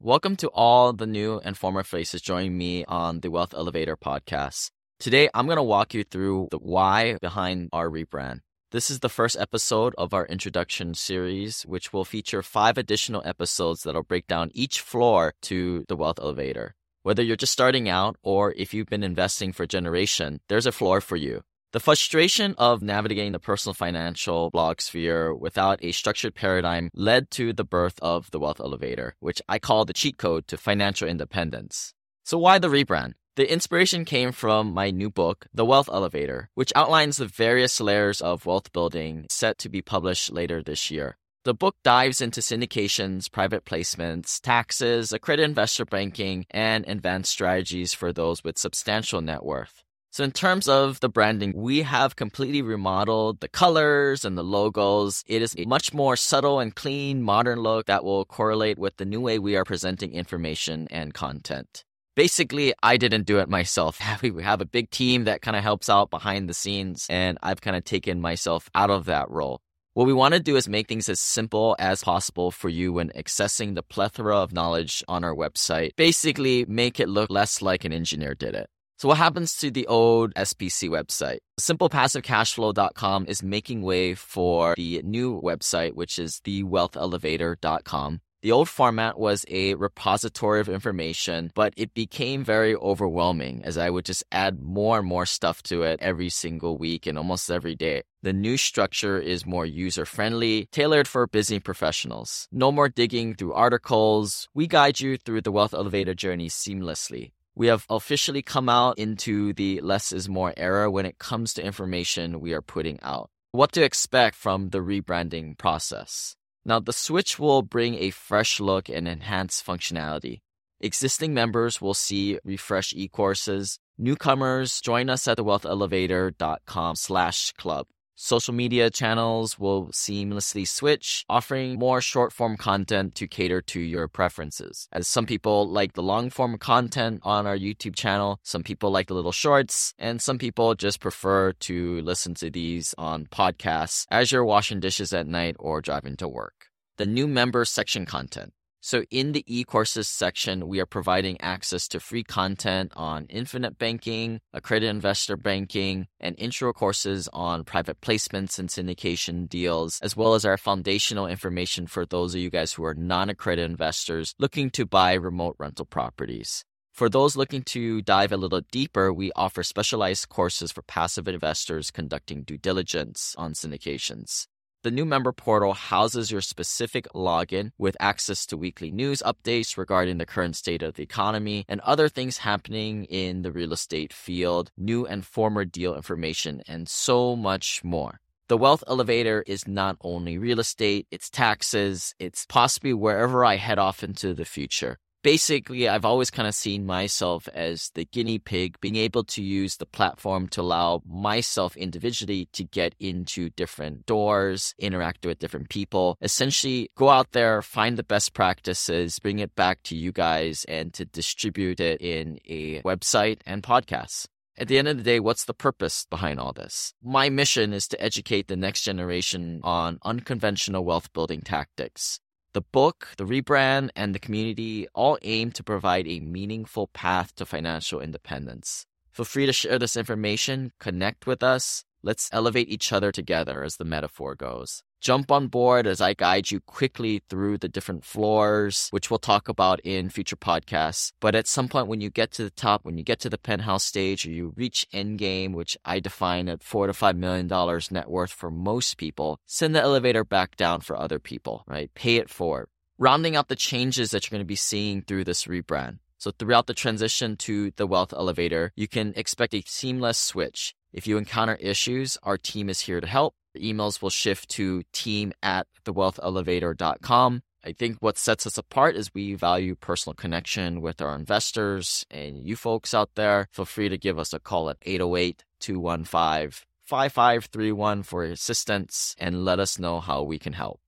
Welcome to all the new and former faces joining me on the Wealth Elevator podcast. Today, I'm going to walk you through the why behind our rebrand. This is the first episode of our introduction series, which will feature five additional episodes that'll break down each floor to the Wealth Elevator. Whether you're just starting out or if you've been investing for a generation, there's a floor for you. The frustration of navigating the personal financial blog sphere without a structured paradigm led to the birth of the Wealth Elevator, which I call the cheat code to financial independence. So, why the rebrand? The inspiration came from my new book, The Wealth Elevator, which outlines the various layers of wealth building set to be published later this year. The book dives into syndications, private placements, taxes, accredited investor banking, and advanced strategies for those with substantial net worth. So, in terms of the branding, we have completely remodeled the colors and the logos. It is a much more subtle and clean, modern look that will correlate with the new way we are presenting information and content. Basically, I didn't do it myself. We have a big team that kind of helps out behind the scenes, and I've kind of taken myself out of that role. What we want to do is make things as simple as possible for you when accessing the plethora of knowledge on our website. Basically, make it look less like an engineer did it. So what happens to the old SPC website? SimplePassiveCashflow.com is making way for the new website, which is thewealthelevator.com. The old format was a repository of information, but it became very overwhelming as I would just add more and more stuff to it every single week and almost every day. The new structure is more user friendly, tailored for busy professionals. No more digging through articles. We guide you through the wealth elevator journey seamlessly. We have officially come out into the less is more era when it comes to information we are putting out. What to expect from the rebranding process. Now, the switch will bring a fresh look and enhanced functionality. Existing members will see refreshed e-courses. Newcomers join us at thewealthelevator.com slash club. Social media channels will seamlessly switch, offering more short form content to cater to your preferences. As some people like the long form content on our YouTube channel, some people like the little shorts, and some people just prefer to listen to these on podcasts as you're washing dishes at night or driving to work. The new member section content. So, in the e courses section, we are providing access to free content on infinite banking, accredited investor banking, and intro courses on private placements and syndication deals, as well as our foundational information for those of you guys who are non accredited investors looking to buy remote rental properties. For those looking to dive a little deeper, we offer specialized courses for passive investors conducting due diligence on syndications. The new member portal houses your specific login with access to weekly news updates regarding the current state of the economy and other things happening in the real estate field, new and former deal information, and so much more. The wealth elevator is not only real estate, it's taxes, it's possibly wherever I head off into the future basically, I've always kind of seen myself as the guinea pig, being able to use the platform to allow myself individually to get into different doors, interact with different people, essentially go out there, find the best practices, bring it back to you guys, and to distribute it in a website and podcasts. At the end of the day, what's the purpose behind all this? My mission is to educate the next generation on unconventional wealth building tactics. The book, the rebrand, and the community all aim to provide a meaningful path to financial independence. Feel free to share this information, connect with us. Let's elevate each other together, as the metaphor goes. Jump on board as I guide you quickly through the different floors, which we'll talk about in future podcasts. But at some point, when you get to the top, when you get to the penthouse stage, or you reach endgame, which I define at four to five million dollars net worth for most people, send the elevator back down for other people, right? Pay it forward. Rounding out the changes that you're going to be seeing through this rebrand. So throughout the transition to the wealth elevator, you can expect a seamless switch. If you encounter issues, our team is here to help. The emails will shift to team at thewealthelevator.com. I think what sets us apart is we value personal connection with our investors and you folks out there. Feel free to give us a call at 808 215 5531 for assistance and let us know how we can help.